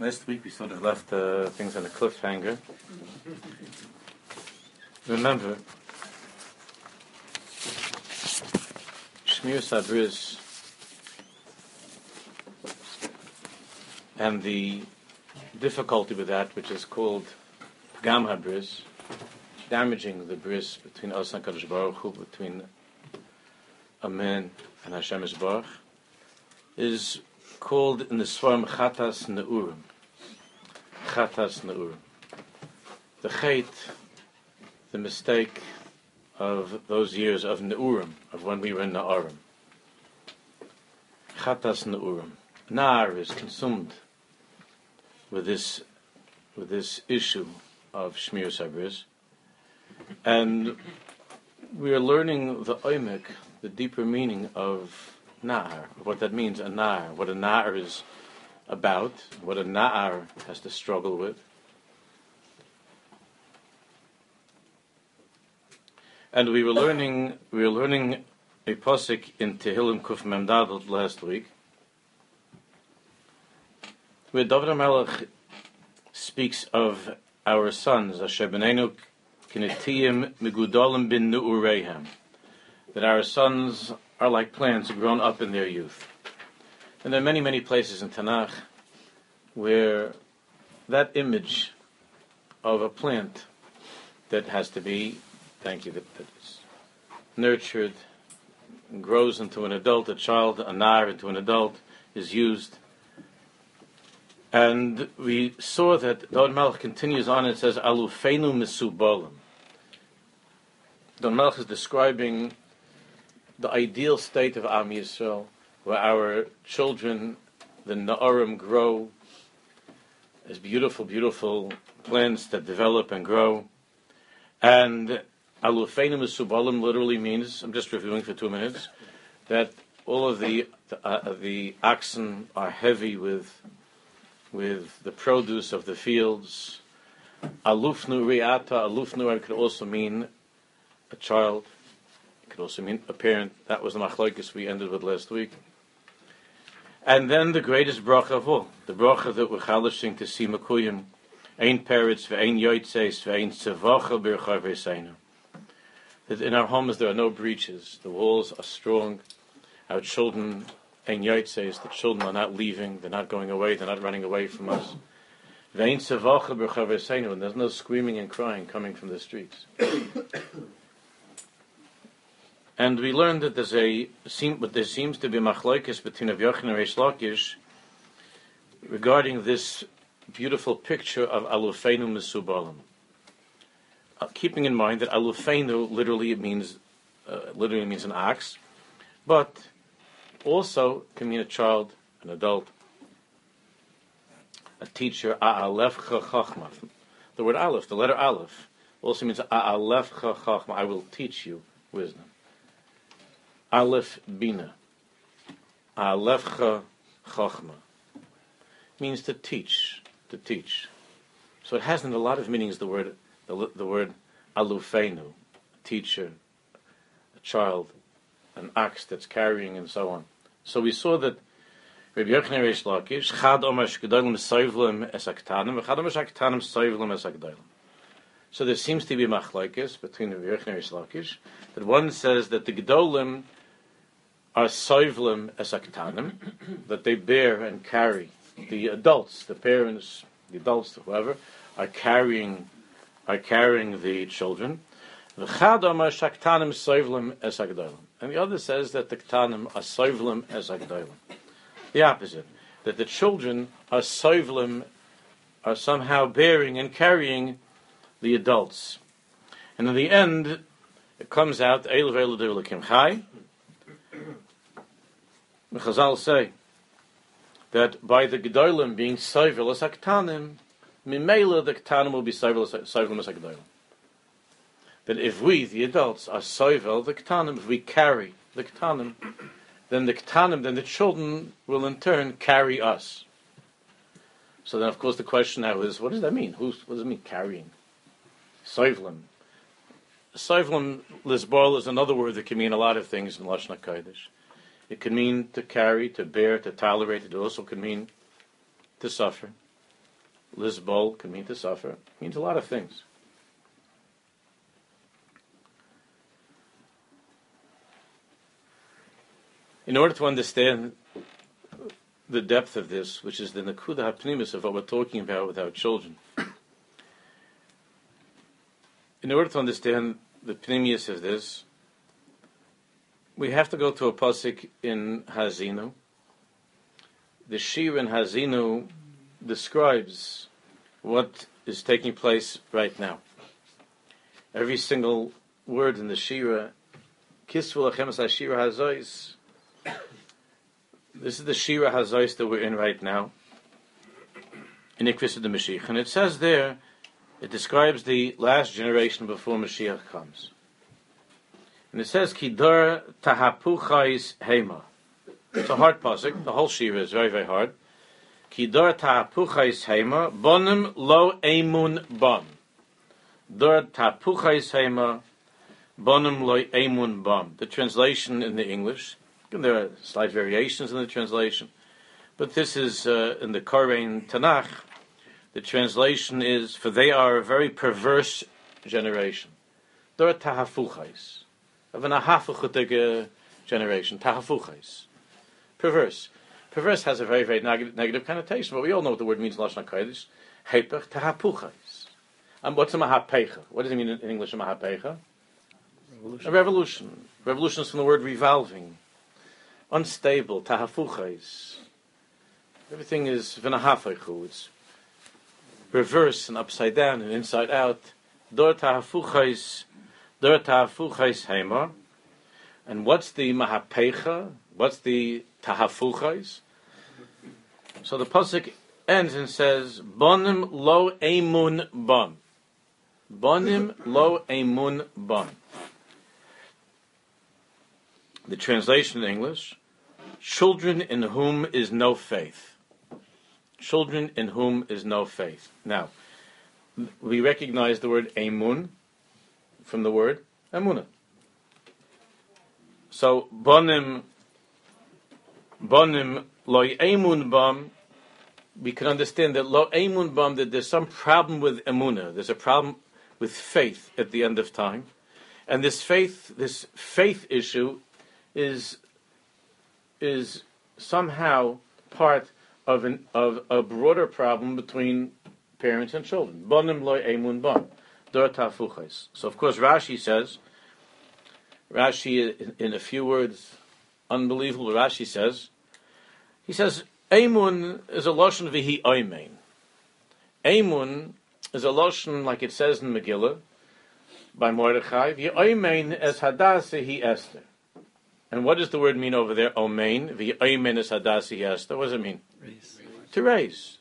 Last week we sort of left uh, things on a cliffhanger. Remember, Shmir Sabris and the difficulty with that, which is called Pagam HaBris, damaging the bris between us and Kadosh Baruch Hu, between a man and Hashem Baruch, is called in the Svarm Chatas Neurim. Chatas Neurim. The Chait, the mistake of those years of Neurim, of when we were in Na'arim. Chatas Neurim. Nar is consumed with this with this issue of Shmir Sabris. And we are learning the oimek, the deeper meaning of Na'ar, what that means, a Na'ar, what a Na'ar is about, what a Na'ar has to struggle with. And we were learning, we were learning a posik in Tehillim Kuf Memdadot last week, where David Melech speaks of our sons, Asher Benenu Kinetiyim Megudolim bin Nu'urehem, that our sons are like plants grown up in their youth. And there are many, many places in Tanakh where that image of a plant that has to be, thank you, that, that is nurtured, grows into an adult, a child, a nar into an adult, is used and we saw that Don Melch continues on and says, Alufenu misubolim. Don Melch is describing the ideal state of Am Yisrael, where our children, the Na'arim, grow as beautiful, beautiful plants that develop and grow. And Alufenu misubolim literally means, I'm just reviewing for two minutes, that all of the, uh, the oxen are heavy with with the produce of the fields. Alufnu riata, alufnu could also mean a child. It could also mean a parent. That was the machlokes we ended with last week. And then the greatest bracha of all, the bracha that we're chalishing to see Makuyim, ein peretz ve'ein yoitzeis ve'ein tzevacha b'rchav v'seinu. That in our homes there are no breaches, the walls are strong, our children and Yot the children are not leaving, they're not going away, they're not running away from us. And there's no screaming and crying coming from the streets. And we learned that there's a but there seems to be machlokes between Rav Yochanan and Reish Lakish regarding this beautiful picture of alufenu mesubalim. Uh, keeping in mind that alufenu literally means uh, literally means an ox, but also can mean a child, an adult, a teacher, a'alefcha chachma. The word aleph, the letter aleph, also means a'alefcha chachma, I will teach you wisdom. Aleph bina. A'alefcha chachma. Means to teach, to teach. So it has in a lot of meanings the word, the, the word alufenu, teacher, a child, an ox that's carrying, and so on. So we saw that Rabbi Yochanan Reish Lakish, Chad Omer Shgedolim Soivlim Es Aktanim, Chad Omer Shaktanim Soivlim Es Akdolim. So there seems to be machlokes between Rabbi Yochanan Reish Lakish, that one says that the Gedolim are Soivlim esaktanim, that they bear and carry, the adults, the parents, the adults, whoever, are carrying are carrying the children. The chadam are shaktanim esakdolim. And the other says that the ktanim are soivlim as agdolim. The opposite, that the children are soivlim, are somehow bearing and carrying the adults. And in the end, it comes out, Eilu veilu devilikim chai. The Chazal say that by the gedolim being soivil as aktanim, mimela the ktanim will be soivil as agdolim that if we, the adults, are soivel, the ketanim, if we carry the ketanim, then the ketanim, then the children will in turn carry us. So then, of course, the question now is, what does that mean? Who's, what does it mean, carrying? Soivlim. Soivlim, lisbol, is another word that can mean a lot of things in Lashon HaKodesh. It can mean to carry, to bear, to tolerate. It also can mean to suffer. Lisbol can mean to suffer. It means a lot of things. In order to understand the depth of this, which is the Nakuda Hapnimis of what we're talking about with our children, in order to understand the pnimius of this, we have to go to a pasuk in Haazinu. The Shir in Haazinu describes what is taking place right now. Every single word in the Shira, Kisvu Lachem Shira Hazois. This is the Shira Hazois that we're in right now. In Ikvis of the Mashiach. And it says there, it describes the last generation before Mashiach comes. And it says, Kidar Tahapuchais Hema. It's a hard pasuk. The whole Shira is very, very hard. Kidar Tahapuchais Hema. Bonim Lo Emun Bon. Dor Tahapuchais Hema. Bonim Lo Emun Bon. The translation in the English, and there are slight variations in the translation, but this is uh, in the Koren Tanakh the translation is, for they are a very perverse generation. They're tahafuchais. Of an ahafuchutige generation. Tahafuchais. Perverse. Perverse has a very, very neg- negative connotation, but we all know what the word means in Lashon HaKodesh. Hepech tahapuchais. And what's a mahapecha? What does it mean in English, a mahapecha? Revolution. A revolution. Revolution is from the word revolving. Unstable, tahafuchais. Everything is v'nahafechu. It's reverse and upside down and inside out. Dor tahafuchais, dor tahafuchais heimar. And what's the mahapecha? What's the tahafuchais? So the pasuk ends and says, "Bonim lo emun bon." Bonim lo emun bon. The translation in English: Children in whom is no faith children in whom is no faith. Now, we recognize the word emun from the word emuna. So bonim bonim loy emun bam. We can understand that lo emun bam that there's some problem with emuna. There's a problem with faith at the end of time, and this faith, this faith issue, is is somehow part of, an, of a broader problem between parents and children. Bonim loy emun So of course Rashi says, Rashi in a few words, unbelievable. Rashi says, he says emun is a loshon vihi oimein. Emun is a loshon like it says in Megillah by Mordechai. Vihi oimein es hadasa hi Esther. And what does the word mean over there? Omein. The Omein is Hadasi Esther. What does it mean? Raise. To raise.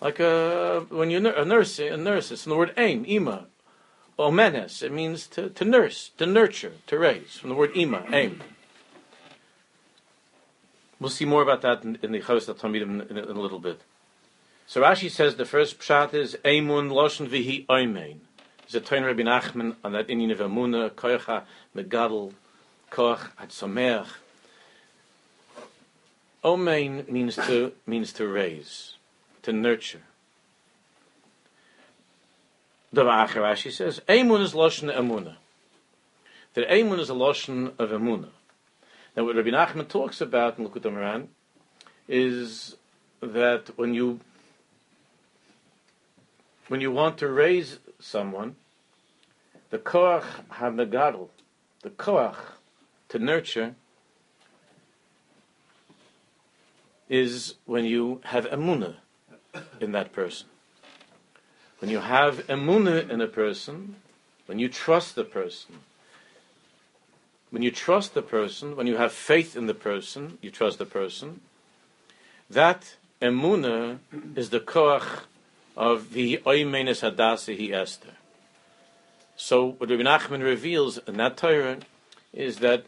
Like a, uh, when you're a nurse, a nurse, it's in the word aim, ima. Omenes, it means to, to nurse, to nurture, to raise. From the word ima, aim. We'll see more about that in, in the Chavos Talmidim in, in, in a little bit. So Rashi says the first pshat is Eimun Loshen Vihi Oimein. There's a Rabbi Nachman on that Indian of Amuna, Koyacha, Megadol, koach atzomeach. Omein means to means to raise, to nurture. The Rashi says, Emun is loshen emuna. That Emun is a loshen of emuna. Now, what Rabbi Nachman talks about in Likutei Moharan is that when you when you want to raise someone, the koach hamegadol, the koach to nurture is when you have emuna in that person. When you have emuna in a person, when you trust the person, when you trust the person, when you have faith in the person, you trust the person, that emuna is the koach of the oimenes hadasi hi Esther. So what Rabbi Nachman reveals in that Torah is that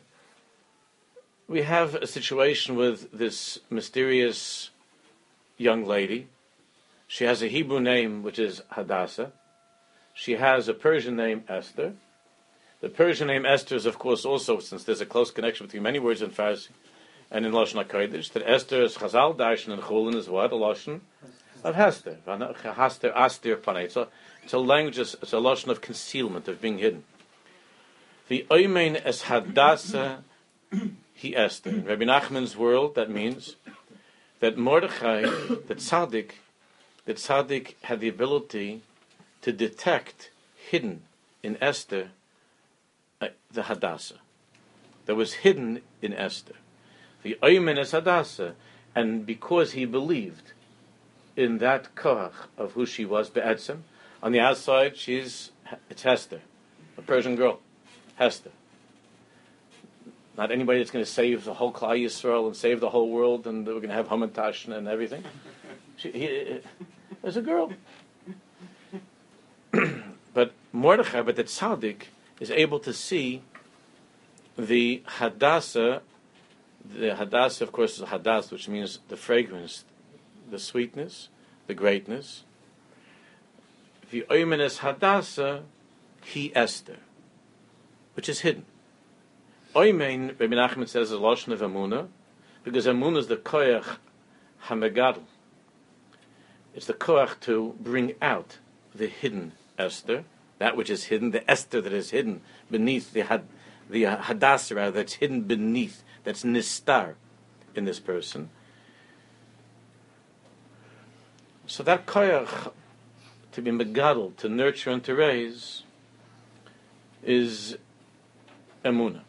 we have a situation with this mysterious young lady. She has a Hebrew name, which is Hadassah. She has a Persian name, Esther. The Persian name Esther is, of course, also, since there's a close connection between many words in Farsi and in Lashon HaKodesh, that Esther is Chazal Darshan and Chulin is what? A Lashon? of Hester. Hester, Aster, Panei. It's a, it's a language, it's a lotion of concealment, of being hidden. The Oymein es Hadassah he Esther. In Rabbi Nachman's world, that means that Mordechai, that Tzaddik, that Tzaddik had the ability to detect hidden in Esther uh, the Hadassah. That was hidden in Esther. The Oymen es Hadassah, and because he believed in that koach of who she was, Be'etzim, on the outside, she's, it's Hester, a Persian girl, Hester. Not anybody that's going to save the whole Klal Yisrael and save the whole world, and we're going to have Hamantash and everything. She, he, there's a girl. but Mordechai, but the tzaddik, is able to see the hadassah. The hadassah, of course, is hadass, which means the fragrance, the sweetness, the greatness. The oimenes hadassah, he Esther, which is hidden. Oymein, Rabbi Nachman says, is a of Amuna, because Amuna is the koyach hamegadol. It's the koyach to bring out the hidden Esther, that which is hidden, the Esther that is hidden beneath the had, the uh, hadassah that's hidden beneath, that's nistar in this person. So that koyach to be megadol, to nurture and to raise, is emuna.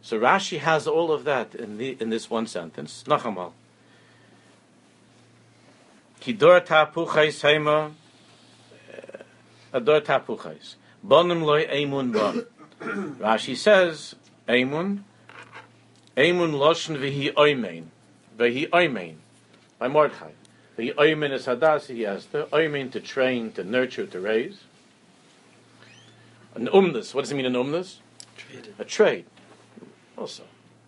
So Rashi has all of that in, the, in this one sentence. Nachamal. Kidor tapuchais heima, ador eh, tapuchais. Bonim loy emun bon. Rashi says, emun, emun loshen vihi oimein, vihi oimein, by Mordechai. The oimen is hadas, he has the oimen to train, to nurture, to raise. An umnus, what does it mean an umnus? Trade. A trade also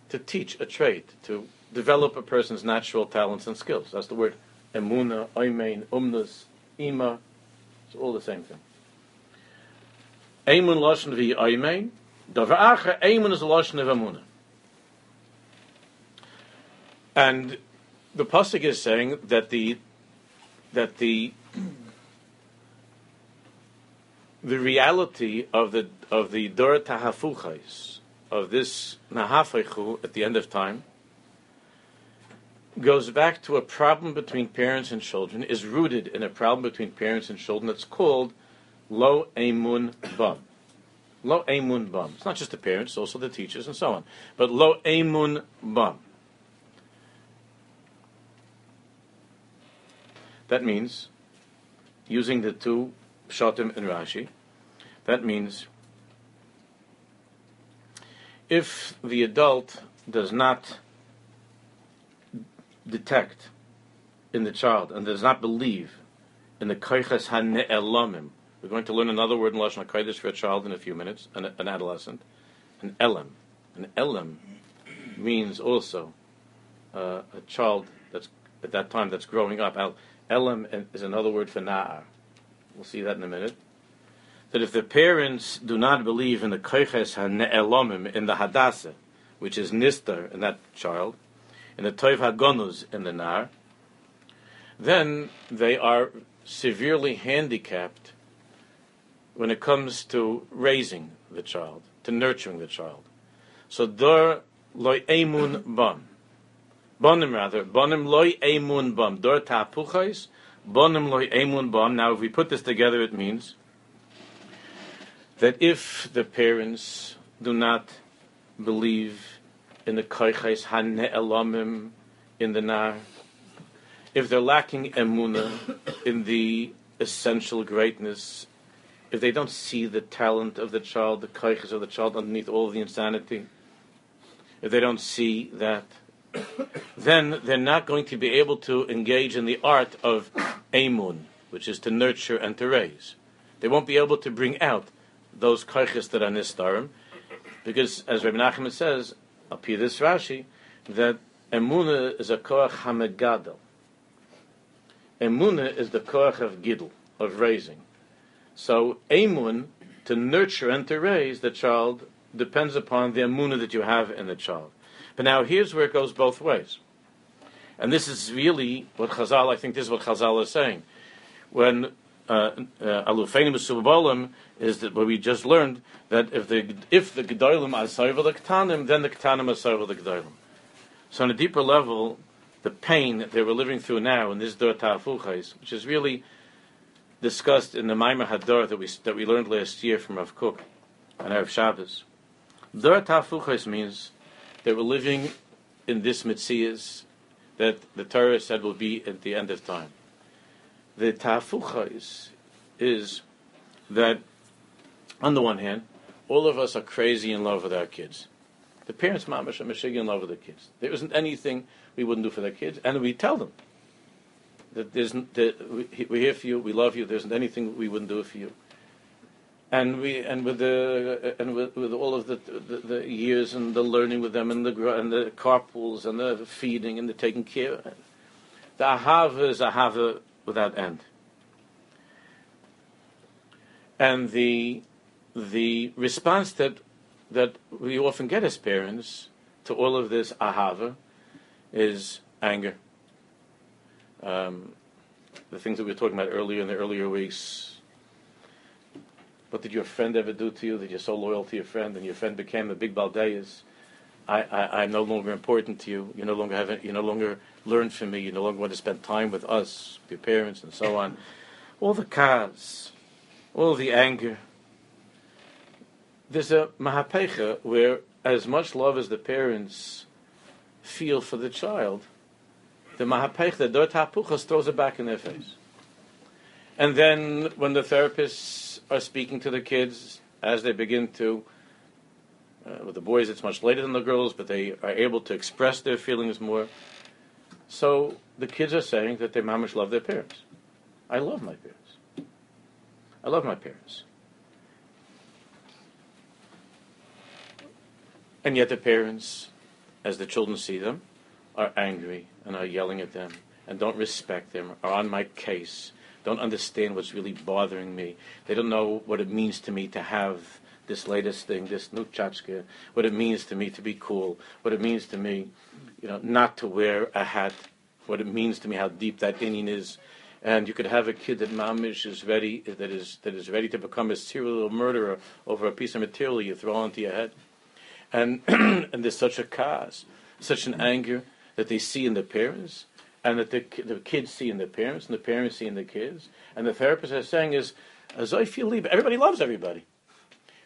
to teach a trade, to develop a person's natural talents and skills. That's the word emuna, oimein, umnus, ima. It's all the same thing. Emun lashon vi oimein. Davar acher, emun is lashon of emuna. And the pasuk is saying that the that the the reality of the of the dor tahafuchais of this Nahafechu at the end of time goes back to a problem between parents and children, is rooted in a problem between parents and children that's called Lo Emun Bum. Lo Emun Bum. It's not just the parents, it's also the teachers and so on. But Lo Emun Bum. That means, using the two Pshatim and Rashi, that means if the adult does not detect in the child and does not believe in the koiches hane'elamim, we're going to learn another word in Lashon HaKodesh for a child in a few minutes, an, an adolescent, an elam. An elam means also uh, a child that's at that time that's growing up. Elam is another word for na'ar. We'll see that in a minute that if the parents do not believe in the koiches hane'elomim, in the hadassah, which is nistar in that child, in the toiv hagonuz in the nar, then they are severely handicapped when it comes to raising the child, to nurturing the child. So dor loy emun bam. Bonim rather, bonim loy emun bam. Dor tapuchais, bonim loy emun bam. Now if we put this together it means that if the parents do not believe in the koiches hane'elamim in the nar, if they're lacking emuna in the essential greatness, if they don't see the talent of the child, the koiches of the child underneath all the insanity, if they don't see that, then they're not going to be able to engage in the art of emun, which is to nurture and to raise. They won't be able to bring out those koiches that are nistarim, because as Rabbi Nachman says, this Rashi, that emuna is a koach hamegadol. Emuna is the koach of gidl, of raising. So emun, to nurture and to raise the child, depends upon the emuna that you have in the child. But now here's where it goes both ways. And this is really what Chazal, I think this is what Chazal is saying. When uh, uh, Alufeinim uh, is that what we just learned that if the if the Gedolim are Sarva the Ketanim, then the Ketanim are Sarva the Gedolim. So on a deeper level, the pain that they were living through now in this Dor Ta'afuchais, which is really discussed in the Maamar Hador that we, that we learned last year from Rav Kook on Erev Shabbos. Dor Ta'afuchais means they were living in this Mitzias that the Torah said will be at the end of time. The Ta'afuchais is is that, on the one hand, all of us are crazy in love with our kids. The parents, mamash, are in love with the kids. There isn't anything we wouldn't do for their kids, and we tell them that there's that we, we're here for you, we love you. There isn't anything we wouldn't do for you. And we and with the and with, with all of the, the, the years and the learning with them and the and the carpools and the feeding and the taking care, the ahava is ahava without end. And the the response that that we often get as parents to all of this ahava is anger. Um, the things that we were talking about earlier in the earlier weeks. What did your friend ever do to you that you're so loyal to your friend and your friend became a big baldeus? I, I, I'm no longer important to you. You no longer have you no longer learn from me. You no longer want to spend time with us, your parents, and so on. All the cars, all the anger. There's a mahapecha where as much love as the parents feel for the child, the mahapech, the dot throws it back in their face. And then when the therapists are speaking to the kids as they begin to, uh, with the boys it's much later than the girls, but they are able to express their feelings more. So the kids are saying that they mamish love their parents. I love my parents. I love my parents. And yet the parents, as the children see them, are angry and are yelling at them and don't respect them, are on my case, don't understand what's really bothering me. They don't know what it means to me to have this latest thing, this new chachka, what it means to me to be cool, what it means to me, you know, not to wear a hat, what it means to me, how deep that inyan is. And you could have a kid that mamish is ready, that is that is ready to become a serial murderer over a piece of material you throw onto your head, and and there's such a cause, such an anger, that they see in the parents, and that the, the kids see in the parents, and the parents see in the kids. And the therapist is saying is, as I feel, everybody loves everybody.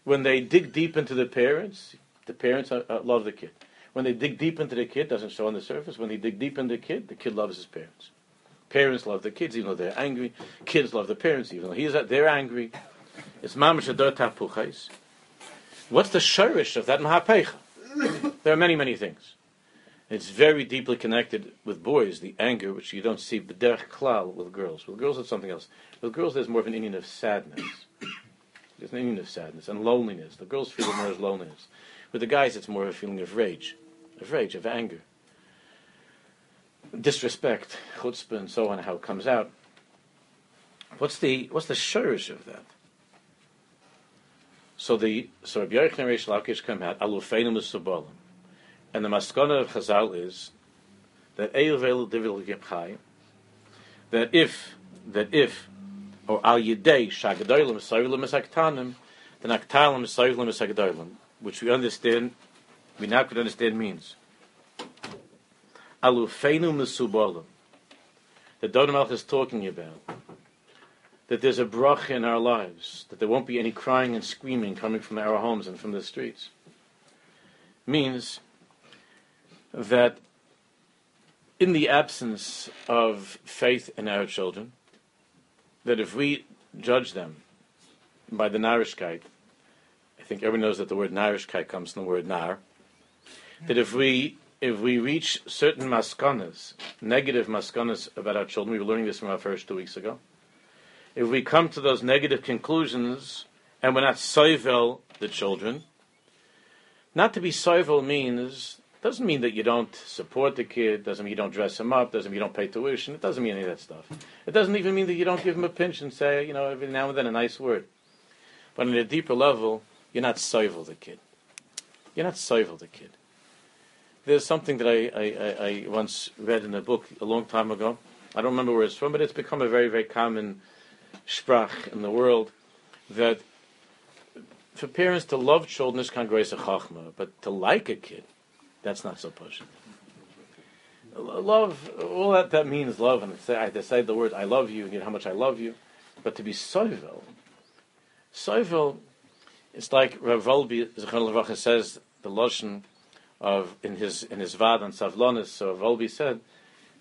When they dig deep into the parents, the parents uh, love the kid. When they dig deep into the kid, doesn't show on the surface. When they dig deep into the kid, the kid loves his parents. Parents love the kids even though they're angry. Kids love the parents even though he's they're angry. It's mamash tapuchais. What's the shirish of that mahapecha? There are many, many things. It's very deeply connected with boys, the anger, which you don't see b'derech klal with girls. With girls, it's something else. With girls, there's more of an inyan of sadness. There's an inyan of sadness and loneliness. The girls feel it more as loneliness. With the guys, it's more of a feeling of rage, of rage, of anger, disrespect, chutzpah, and so on. How it comes out. What's the what's the shurish of that? So the so Rabbi Yochanan Reish Lakish come out alufeinim usubolim. And the maskana of Chazal is that that if that if or al yidei shagadolim soilim esaktanim, then aktalim soilim esagadolim, which we understand, we now could understand means alufeinu mesubolim. That Dodom is talking about that there's a brach in our lives, that there won't be any crying and screaming coming from our homes and from the streets, means that in the absence of faith in our children, that if we judge them by the narishkeit, I think everyone knows that the word narishkeit comes from the word nar, that if we if we reach certain maskanas, negative maskanas about our children, we were learning this from our first two weeks ago. If we come to those negative conclusions and we're not soivel the children, not to be soivel means doesn't mean that you don't support the kid. Doesn't mean you don't dress him up. Doesn't mean you don't pay tuition. It doesn't mean any of that stuff. It doesn't even mean that you don't give him a pinch and say, you know, every now and then a nice word. But on a deeper level, you're not soivel the kid. You're not soivel the kid. there's something that I, I, I, I once read in a book a long time ago. I don't remember where it's from, but it's become a very, very common sprach in the world that for parents to love children is grace of chachma, but to like a kid, that's not so push. Love, all that, that means love, and say, I decide the word I love you, and you know how much I love you, but to be soivel, soivel, it's like Rav Wolbe says the lashon of in his in his vad on Savlonis. So Wolbe said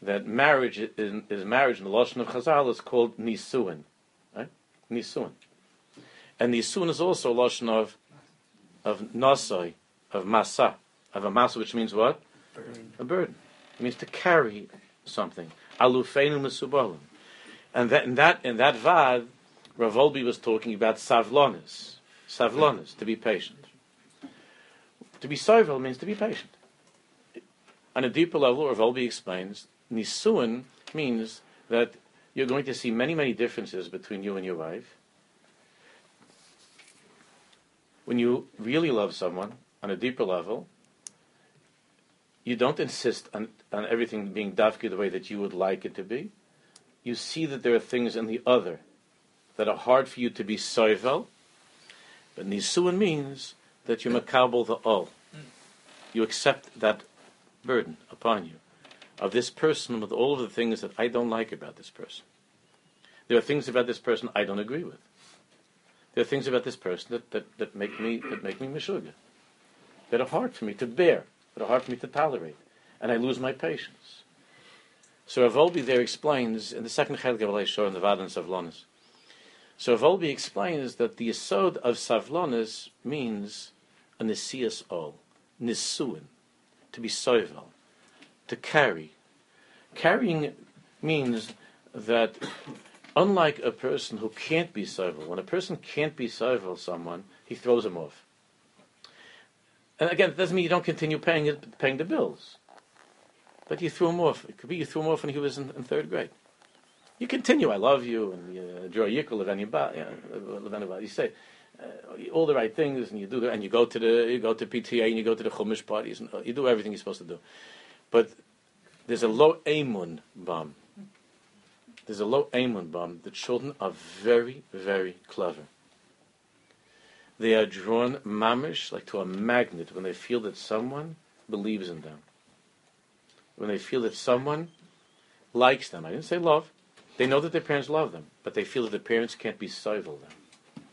that marriage is, is marriage in the lashon of Chazal is called nisuin, right? Nisuin. And Yisun is also lashon of of nasai, of masa, of a masa, which means what? Burden. A burden. It means to carry something. Alufeinu mesubalim. And that in that in that vad, Rav Wolbe was talking about savlonis, savlonis, to be patient. To be sovel means to be patient. On a deeper level, Rav Wolbe explains, nisuin means that you're going to see many, many differences between you and your wife when you really love someone on a deeper level, you don't insist on, on everything being dafki the way that you would like it to be. You see that there are things in the other that are hard for you to be soivel, but nisuin means that you makabel the all. You accept that burden upon you of this person with all of the things that I don't like about this person. There are things about this person I don't agree with. There are things about this person that, that, that make me that make me mishuga, that are hard for me to bear, that are hard for me to tolerate, and I lose my patience. So Rav Wolbe there explains in the second chelik of Shor in the Vadans of Lonis. So Rav Wolbe explains that the yisod of Savlonis means a nisias ol, nisuin, to be soivel, to carry. Carrying means that Unlike a person who can't be civil, when a person can't be civil someone, he throws him off. And again, it doesn't mean you don't continue paying it, paying the bills, but you threw him off. It could be you threw him off when he was in, in third grade. You continue, I love you, and you draw yikul. You say uh, all the right things, and you do, the, and you go to the you go to PTA, and you go to the chumash parties, and uh, you do everything you're supposed to do. But there's a low amun bomb there's a low Amun bomb. The children are very, very clever. They are drawn mamish like to a magnet when they feel that someone believes in them. When they feel that someone likes them. I didn't say love. They know that their parents love them, but they feel that the parents can't be civil them.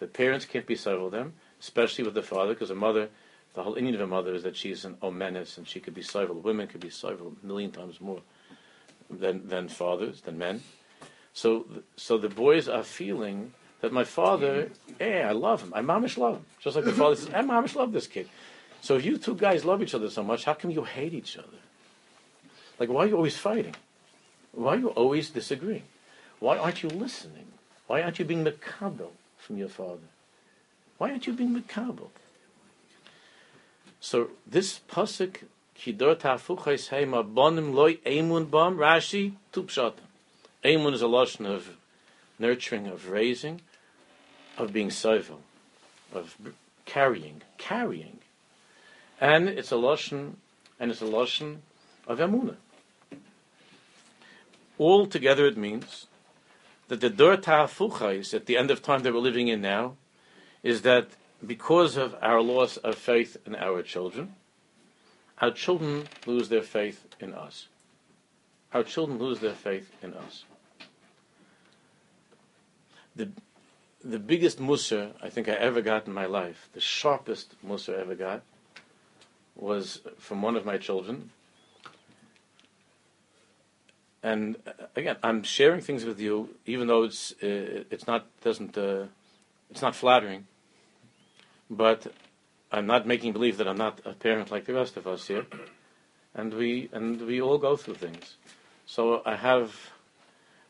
The parents can't be civil them, especially with the father, because a mother, the whole Indian of a mother is that she's an omenis and she could be civil. Women could be civil a million times more than, than fathers, than men. So, so the boys are feeling that my father, hey, I love him. I mamish love him. Just like the father says, I mamish love this kid. So if you two guys love each other so much, how come you hate each other? Like, why are you always fighting? Why are you always disagreeing? Why aren't you listening? Why aren't you being makabel from your father? Why aren't you being makabel? So this pasuk Kidor tafuchais heima bonim loy emun bom, Rashi, two pshat. Emun is a lotion of nurturing, of raising, of being soivel, of carrying, carrying. And it's a lotion, and it's a lotion of emuna. All together it means that the dur ta'afuchais, at the end of time that we're living in now, is that because of our loss of faith in our children, our children lose their faith in us. Our children lose their faith in us. The, the biggest mussar I think I ever got in my life, the sharpest mussar I ever got, was from one of my children. And uh, again, I'm sharing things with you, even though it's uh, it's not doesn't uh, it's not flattering. But I'm not making believe that I'm not a parent like the rest of us here, and we and we all go through things. So I have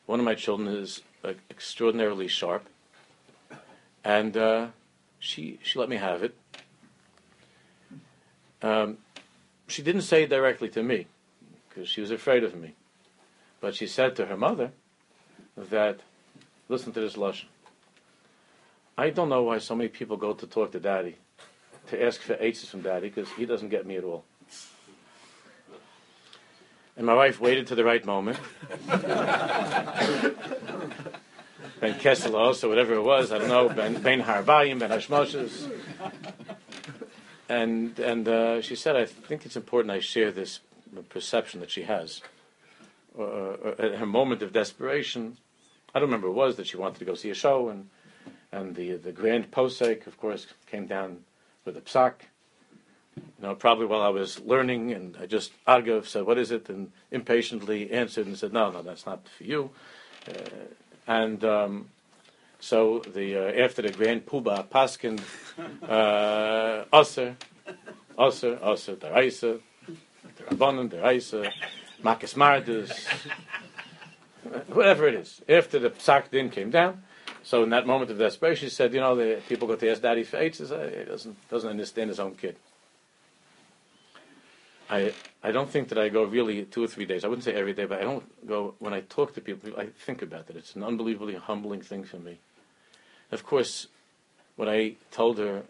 one of my children is uh, extraordinarily sharp, and uh, she she let me have it. Um, she didn't say it directly to me because she was afraid of me, but she said to her mother that, "Listen to this lashon. I don't know why so many people go to talk to daddy." to ask for eitzes from daddy because he doesn't get me at all. And my wife waited to the right moment. ben Kesselos, or whatever it was, I don't know, Ben, ben Harbayim, Ben Hashmoshes. And, and uh, she said, I think it's important I share this perception that she has. Uh, uh, at her moment of desperation, I don't remember it was that she wanted to go see a show, and, and the, the grand posek, of course, came down with a psak you know, probably while I was learning, and I just Argav said, "What is it?" and impatiently answered and said, "No, no, that's not for you." Uh, and um, so the uh, after the grand puba paskin, aser, aser, aser, deraisa, derabanan, deraisa, makas whatever it is. After the psak din came down, so in that moment of desperation, she said, "You know, the people got to ask daddy for eitzes. He doesn't doesn't understand his own kid." I I don't think that I go really two or three days. I wouldn't say every day, but I don't go when I talk to people. I think about that. It's an unbelievably humbling thing for me. Of course, what I told her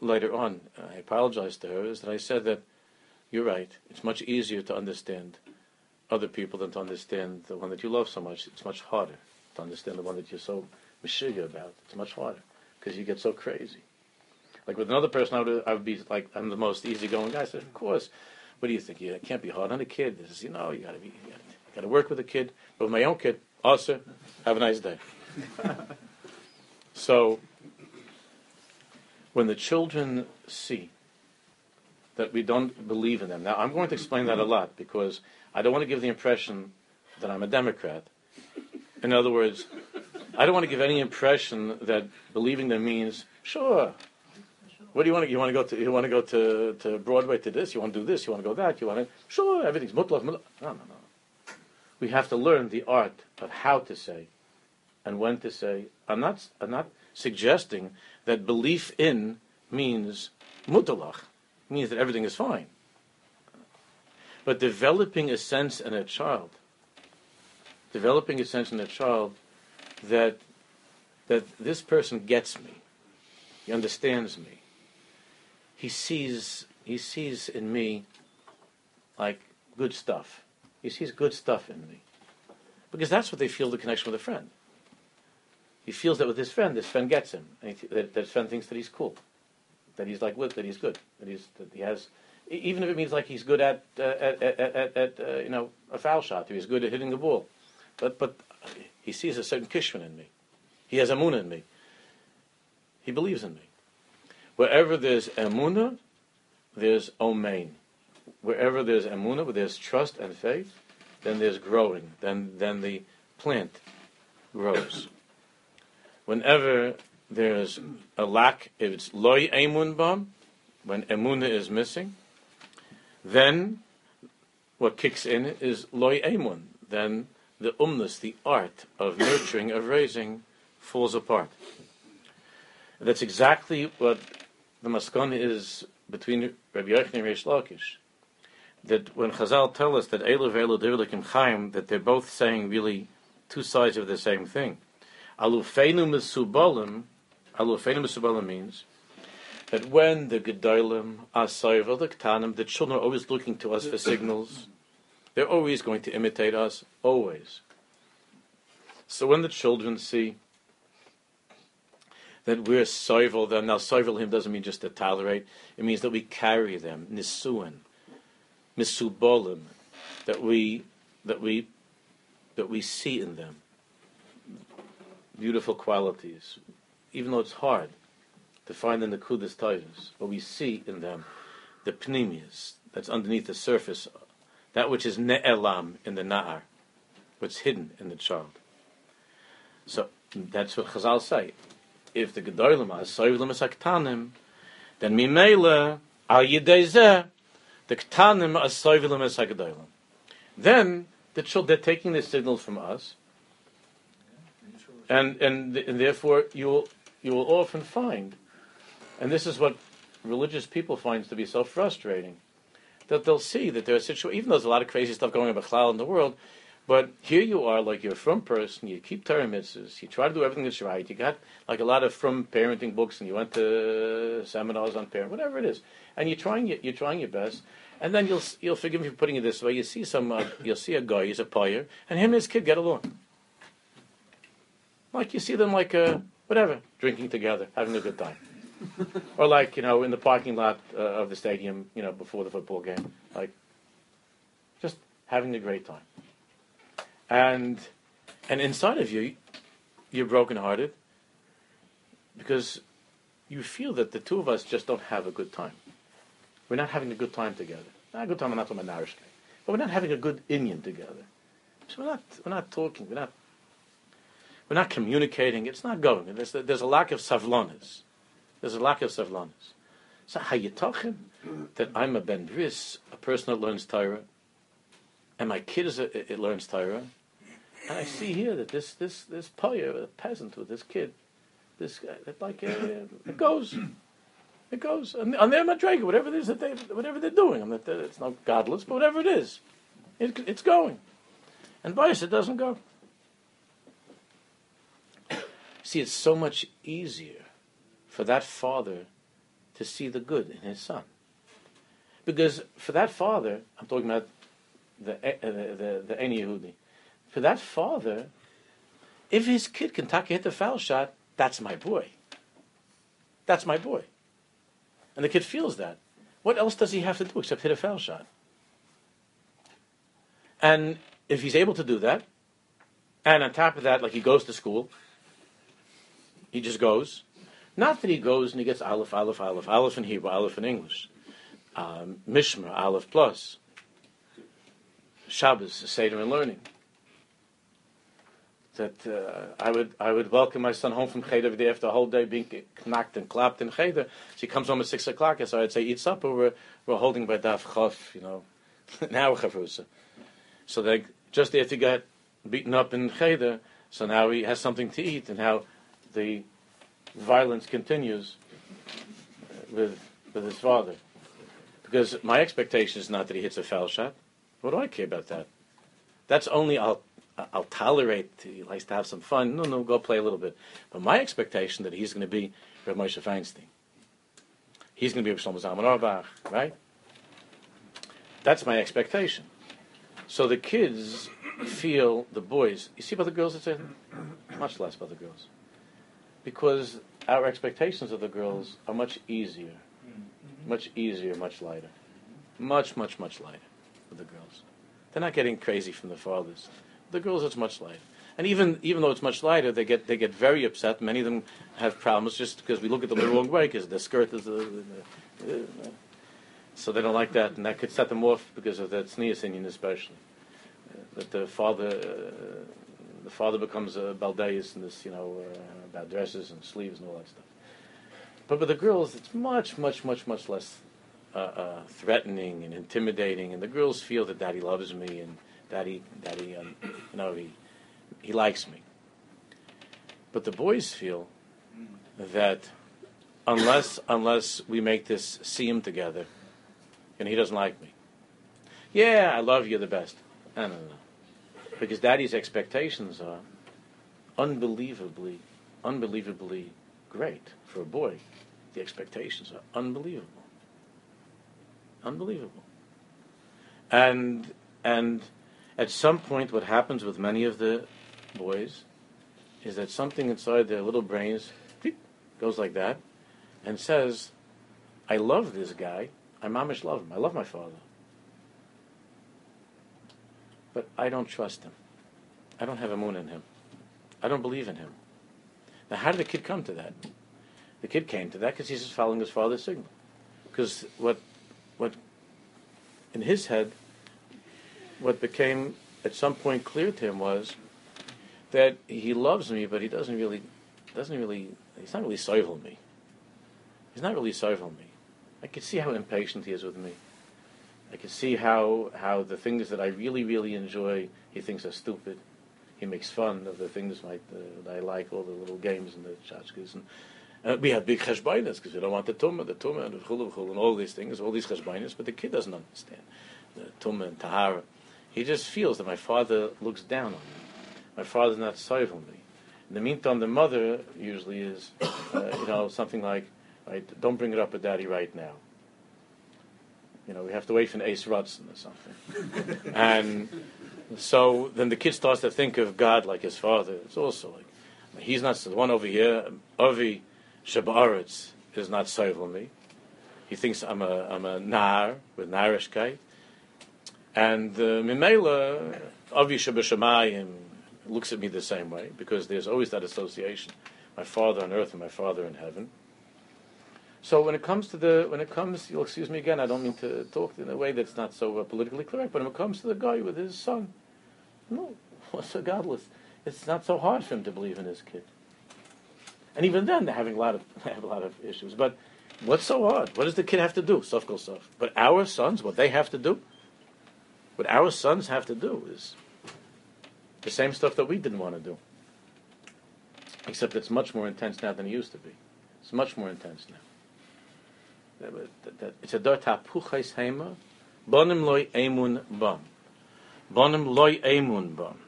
later on, I apologized to her, is that I said that you're right. It's much easier to understand other people than to understand the one that you love so much. It's much harder to understand the one that you're so mishiga about. It's much harder because you get so crazy. Like with another person, I would, I would be like, I'm the most easygoing guy. I said, of course. What do you think? You can't be hard on a kid. This is, you know, you got to be, you got to work with a kid. But with my own kid, also, have a nice day. so, when the children see that we don't believe in them, now I'm going to explain that a lot because I don't want to give the impression that I'm a Democrat. In other words, I don't want to give any impression that believing them means, sure, what do you want to? You want to go to? You want to go to, to Broadway to this? You want to do this? You want to go that? You want to? Sure, everything's mutlach. No, no, no. We have to learn the art of how to say, and when to say. I'm not. I'm not suggesting that belief in means mutalach, means that everything is fine. But developing a sense in a child, developing a sense in a child that that this person gets me, he understands me, he sees he sees in me like good stuff. He sees good stuff in me. Because that's what they feel the connection with a friend. He feels that with his friend, this friend gets him. And that, that friend thinks that he's cool. That he's like, with, that he's good. That he's, that he has, even if it means like he's good at, uh, at, at, at, at uh, you know, a foul shot, or he's good at hitting the ball. But, but he sees a certain kishman in me. He has a moon in me. He believes in me. Wherever there's emuna, there's omein. Wherever there's emuna, where there's trust and faith, then there's growing. Then, then the plant grows. Whenever there's a lack, if it's loy emun bam, when emuna is missing, then what kicks in is loy emun. Then the umnus, the art of nurturing, of raising, falls apart. That's exactly what the maskon is between Rabbi Yochanan and Reish Lakish. That when Chazal tell us that Elu ve'elu dirlikim chaim, that they're both saying really two sides of the same thing. Alufeinu mesubalim, alufeinu mesubalim means that when the gedolim are the ktanim, the children are always looking to us for signals. They're always going to imitate us, always. So when the children see that we're soivel them. Now, soivel him doesn't mean just to tolerate. It means that we carry them, nisuin, misubolim, that we that we that we see in them beautiful qualities, even though it's hard to find in the kudas tayvus, but we see in them the pnimius that's underneath the surface, that which is ne'elam in the na'ar, what's hidden in the child. So that's what Chazal say if the gedolim are soivlim es aktanim, then mimele al yidei the ktanim are soivlim es gedolim. Then the children they're taking the signal from us, and and and therefore you will you will often find, and this is what religious people find to be so frustrating, that they'll see that there are situations, even though there's a lot of crazy stuff going on in the world, but here you are, like you're a from person, you keep Torah mitzvahs, you try to do everything that's right, you got like a lot of from parenting books, and you went to seminars on parent, whatever it is, and you're trying you're trying your best, And then you'll you'll forgive me for putting it this way. You see some, uh, you'll see a guy, he's a player, and him and his kid get along. Like you see them like uh, whatever, drinking together, having a good time, or like you know in the parking lot uh, of the stadium, you know before the football game, like just having a great time. And and inside of you, you're brokenhearted because you feel that the two of us just don't have a good time. We're not having a good time together. Not a good time, I'm not talking about Narishkeit. But we're not having a good inyan together. So we're not, we're not talking, we're not, we're not communicating. It's not going. There's, a, there's a lack of savlonis. There's a lack of savlonis. So how you talking that I'm a ben bris, a person that learns Torah, and my kid is a, it learns Torah, and I see here that this this this poyer, a peasant with this kid, this guy, like uh, it goes. It goes on, on their madrega, whatever it is that they, whatever they're doing. I mean, it's not godless, but whatever it is, it, it's going. And bias, it doesn't go. See, it's so much easier for that father to see the good in his son, because for that father, I'm talking about the uh, the the, the Eni Yehudi. For that father, if his kid can take hit the foul shot, that's my boy. That's my boy. And the kid feels that. What else does he have to do except hit a foul shot? And if he's able to do that, and on top of that, like he goes to school, he just goes. Not that he goes and he gets Aleph, Aleph, Aleph, Aleph in Hebrew, Aleph in English, um, Mishmar, Aleph plus, Shabbos, Seder and learning that uh, I would I would welcome my son home from Cheder every day after a whole day being knocked and clapped in Cheder. So he comes home at six o'clock, and so I'd say eat supper. We're we're holding by Daf you know, now Chavrusa. So they just after he got beaten up in Cheder, so now he has something to eat, and how the violence continues with with his father. Because my expectation is not that he hits a foul shot. What do I care about that? That's only I'll I'll tolerate. He likes to have some fun. No, no, go play a little bit. But my expectation that he's going to be Rav Moshe Feinstein. He's going to be Shlomo Zalman Auerbach, right? That's my expectation. So the kids feel the boys. You see about the girls, it's much less about the girls, because our expectations of the girls are much easier, mm-hmm. much easier, much lighter, much, much, much lighter with the girls. They're not getting crazy from the fathers. The girls, it's much lighter. And even even though it's much lighter, they get they get very upset. Many of them have problems just because we look at them the wrong way because the skirt is the, the, the, so they don't like that, and that could set them off because of that tznius inyan especially. Uh, that the father uh, the father becomes a baldeus in this you know uh, about dresses and sleeves and all that stuff. But with the girls, it's much much much much less uh, uh, threatening and intimidating, and the girls feel that daddy loves me and daddy, he um, you know he he likes me. But the boys feel that unless unless we make this seem together, and he doesn't like me. Yeah, I love you the best. No, no, no. Because daddy's expectations are unbelievably, unbelievably great for a boy. The expectations are unbelievable. Unbelievable. And and at some point, what happens with many of the boys is that something inside their little brains goes like that and says, I love this guy. I mamish love him. I love my father. But I don't trust him. I don't have a moon in him. I don't believe in him. Now, how did the kid come to that? The kid came to that because he's just following his father's signal. Because what, what, in his head, what became at some point clear to him was that he loves me, but he doesn't really, doesn't really, he's not really soivel me. He's not really soivel me. I can see how impatient he is with me. I can see how, how the things that I really, really enjoy, he thinks are stupid. He makes fun of the things the, uh, that I like, all the little games and the tchotchkes. And uh, we have big cheshbainas because we don't want the tumah, the tumah, and the chulu, and all these things, all these cheshbainas, but the kid doesn't understand the tumah and tahara. He just feels that my father looks down on me. My father's not sorry for me. In the meantime, the mother usually is, uh, you know, something like, right, don't bring it up with daddy right now. You know, we have to wait for an eis ratzon or something. and so then the kid starts to think of God like his father. It's also like, he's not the one over here, Avi Shabaretz is not serving me. He thinks I'm a, I'm a nar with narishkeit. And uh, Mimela, Avi Shabashamayim looks at me the same way because there's always that association. My father on earth and my father in heaven. So when it comes to the, when it comes, you'll excuse me again, I don't mean to talk in a way that's not so uh, politically correct, but when it comes to the guy with his son, no, what's so godless? It's not so hard for him to believe in his kid. And even then, they're having a lot of, they have a lot of issues. But what's so hard? What does the kid have to do? Sof goes sof. But our sons, what they have to do, what our sons have to do is the same stuff that we didn't want to do. Except it's much more intense now than it used to be. It's much more intense now. It's a dor tahpuchais heima, bonim loy emun bam. Bonim loy emun bam.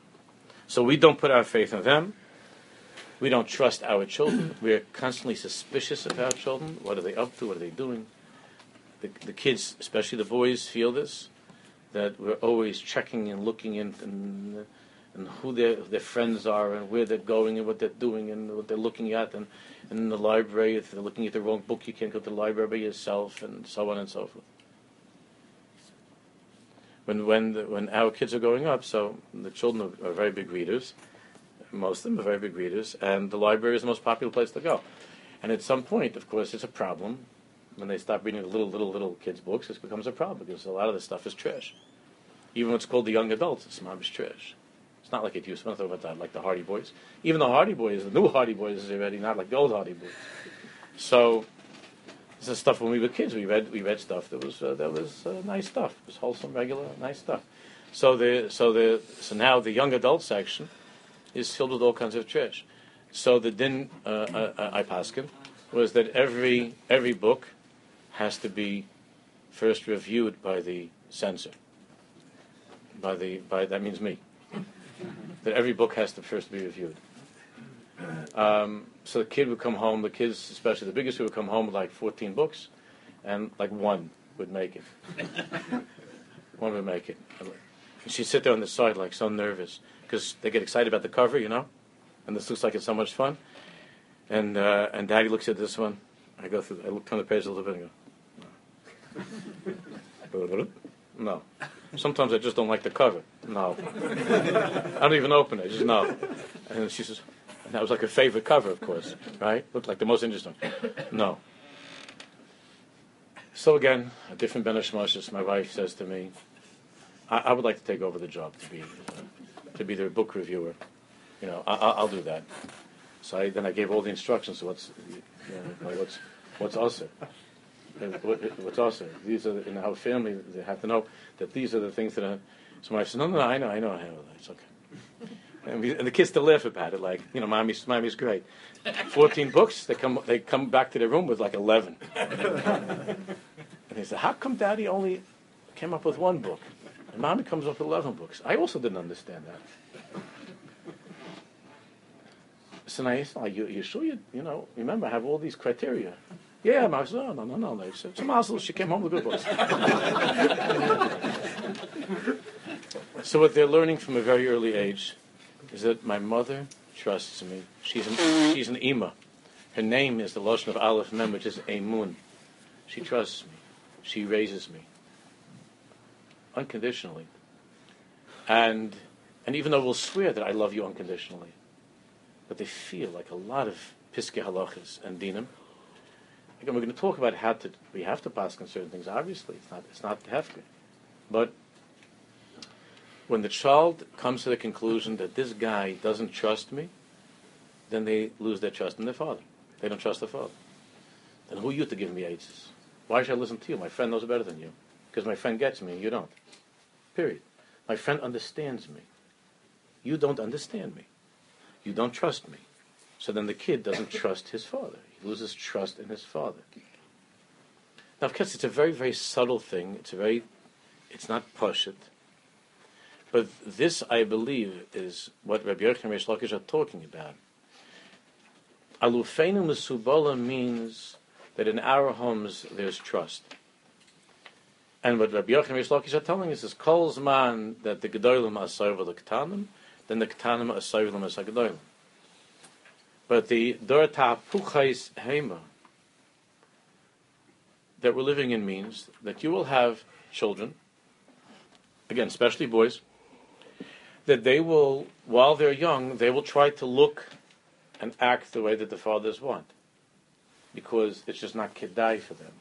So we don't put our faith in them. We don't trust our children. We are constantly suspicious of our children. What are they up to? What are they doing? The, the kids, especially the boys, feel this that we're always checking and looking in and, and who their their friends are and where they're going and what they're doing and what they're looking at and and in the library, if they're looking at the wrong book, you can't go to the library by yourself, and so on and so forth. When when the, when our kids are growing up, so the children are, are very big readers, most of them are very big readers, and the library is the most popular place to go. And at some point, of course, it's a problem when they stop reading the little little little kids' books. It becomes a problem because a lot of this stuff is trash. Even what's called the young adults, it's is trash. It's not like it used to. I'm not that, like the Hardy Boys. Even the Hardy Boys, the new Hardy Boys, is already not like the old Hardy Boys. So this is stuff when we were kids. We read we read stuff that was uh, that was uh, nice stuff. It was wholesome, regular, nice stuff. So the so the so now the young adult section is filled with all kinds of trash. So the din uh, uh, uh I paskin was that every every book has to be first reviewed by the censor. By the by that means me that every book has to first be reviewed. Um, so the kid would come home, the kids, especially the biggest, would come home with like 14 books, and like one would make it. one would make it. And she'd sit there on the side like so nervous because they get excited about the cover, you know, and this looks like it's so much fun. And uh, and Daddy looks at this one. I go through. I look the page a little bit and go, no. Sometimes I just don't like the cover. No. I don't even open it. Just no. And she says, and that was like a favorite cover, of course, right? Looked like the most interesting. No. So again, a different Moshes, my wife says to me, I, I, would like to take over the job to be uh, to be their book reviewer. You know, I, will do that. So I, then I gave all the instructions. What's you know, what's what's also what's also these are in our family they have to know that these are the things that are. So my said, no, no, no, I know, I know, I know. It's okay. And, we, and the kids still laugh about it, like you know, mommy's mommy's great. Fourteen books. They come they come back to their room with like eleven. and they said, how come Daddy only came up with one book, Mommy comes up with eleven books? I also didn't understand that. So now he's like, you, you sure you, you know, remember, I have all these criteria. Yeah, I said, no, no, no, no. They said, it's She came home with good books. so what they're learning from a very early age is that my mother trusts me. She's an, she's an ima. Her name is the Lashon of Aleph Mem, which is Emun. She trusts me. She raises me. Unconditionally. And, and even though we'll swear that I love you unconditionally, but they feel like a lot of piske halachas and dinim, Again, we're going to talk about how to. We have to pass on certain things. Obviously, it's not. It's not hefker, but when the child comes to the conclusion that this guy doesn't trust me, then they lose their trust in their father. They don't trust their father. Then who are you to give me eitzes? Why should I listen to you? My friend knows better than you. Because my friend gets me, and you don't. Period. My friend understands me. You don't understand me. You don't trust me. So then the kid doesn't trust his father. He loses trust in his father. Now, of course, it's a very, very subtle thing. It's a very, it's not pashut. But this, I believe, is what Rabbi Yochanan and Reish Lakish are talking about. Alufenu Mesubalim means that in our homes there's trust. And what Rabbi Yochanan Reish Lakish are telling us is kol zman that the Gedolim are soivel the Ketanim, then the Ketanim are soivel as Gedolim. But the Dor Tahpuchais Heima that we're living in means that you will have children, again, especially boys, that they will, while they're young, they will try to look and act the way that the fathers want. Because it's just not kedai for them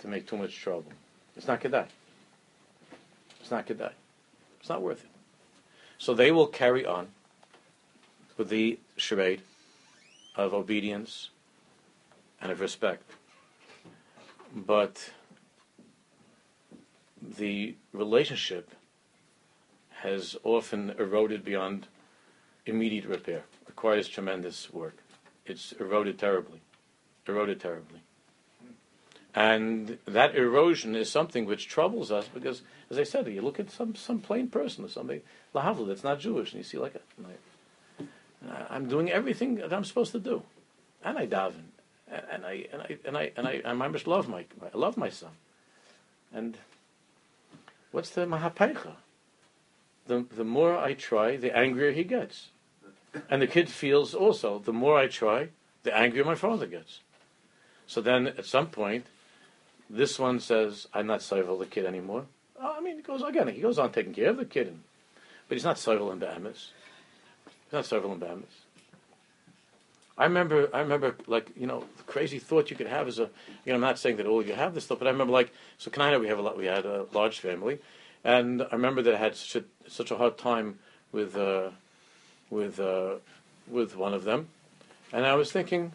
to make too much trouble. It's not kedai. It's not kedai. It's not worth it. So they will carry on with the charade of obedience and of respect. But the relationship has often eroded beyond immediate repair. Requires tremendous work. It's eroded terribly. Eroded terribly. And that erosion is something which troubles us because, as I said, you look at some, some plain person or somebody, lehavdil, that's not Jewish, and you see like, I'm doing everything that I'm supposed to do. And I daven. And I, and I, and I, and I, and I must love my, I love my son. And what's the mahapaicha? The, the more I try, the angrier he gets. And the kid feels also, the more I try, the angrier my father gets. So then at some point, this one says, I'm not soivel the kid anymore. Oh, I mean, he goes again, he goes on taking care of the kid, but he's not soivel in Bahamas. He's not soivel in Bahamas. I remember, I remember, like you know, the crazy thought you could have is a, you know, I'm not saying that all you have this stuff, but I remember, like, so Canada, we have a lot, we had a large family, and I remember that I had such a, such a hard time with, uh, with, uh, with one of them, and I was thinking,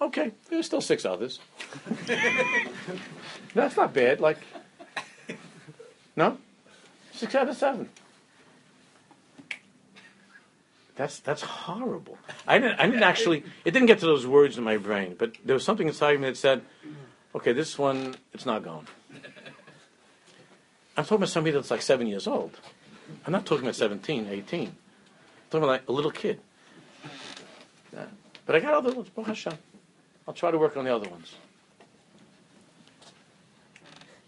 okay, there's still six others. That's not bad. Like, no, six out of seven. That's that's horrible. I didn't I didn't actually it didn't get to those words in my brain, but there was something inside me that said, okay, this one it's not going. I'm talking about somebody that's like seven years old. I'm not talking about 17, 18. I'm talking about like a little kid. But I got other ones. Hashem. I'll try to work on the other ones.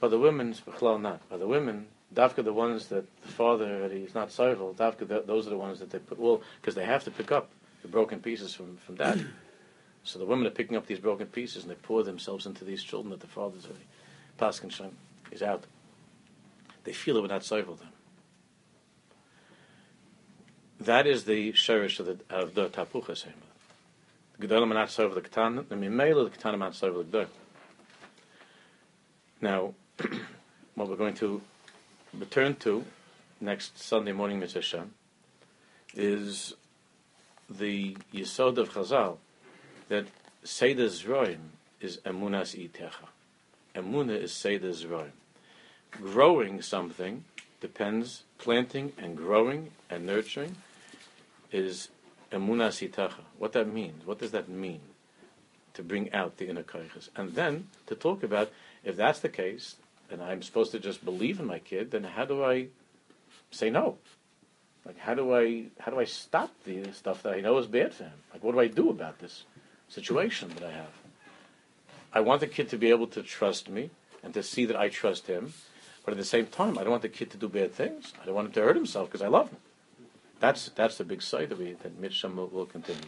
But the women's not. But the women, Dafka, the ones that the father already is not soivel, Dafka, those are the ones that they put, well, because they have to pick up the broken pieces from, from dad. so the women are picking up these broken pieces and they pour themselves into these children that the father's already, Paskin is out. They feel it without soivel them. That is the sherish of the, of the Tahpuchais Heima. The Gedolim are not serve the Katan, the Mimela, the Katan are not serve the Gedolim. Now, what we're going to return to next Sunday morning, Mitzvah is the Yisod of Chazal, that Seder Zroim is Emunas Itecha. Emuna is Seder Zroim. Growing something depends, planting and growing and nurturing is Emunas Itecha. What that means, what does that mean? To bring out the inner koiches. And then to talk about if that's the case, and I'm supposed to just believe in my kid, then how do I say no? Like how do I how do I stop the stuff that I know is bad for him? Like what do I do about this situation that I have? I want the kid to be able to trust me and to see that I trust him, but at the same time, I don't want the kid to do bad things. I don't want him to hurt himself because I love him. That's that's the big side that we that Mitzvah will continue.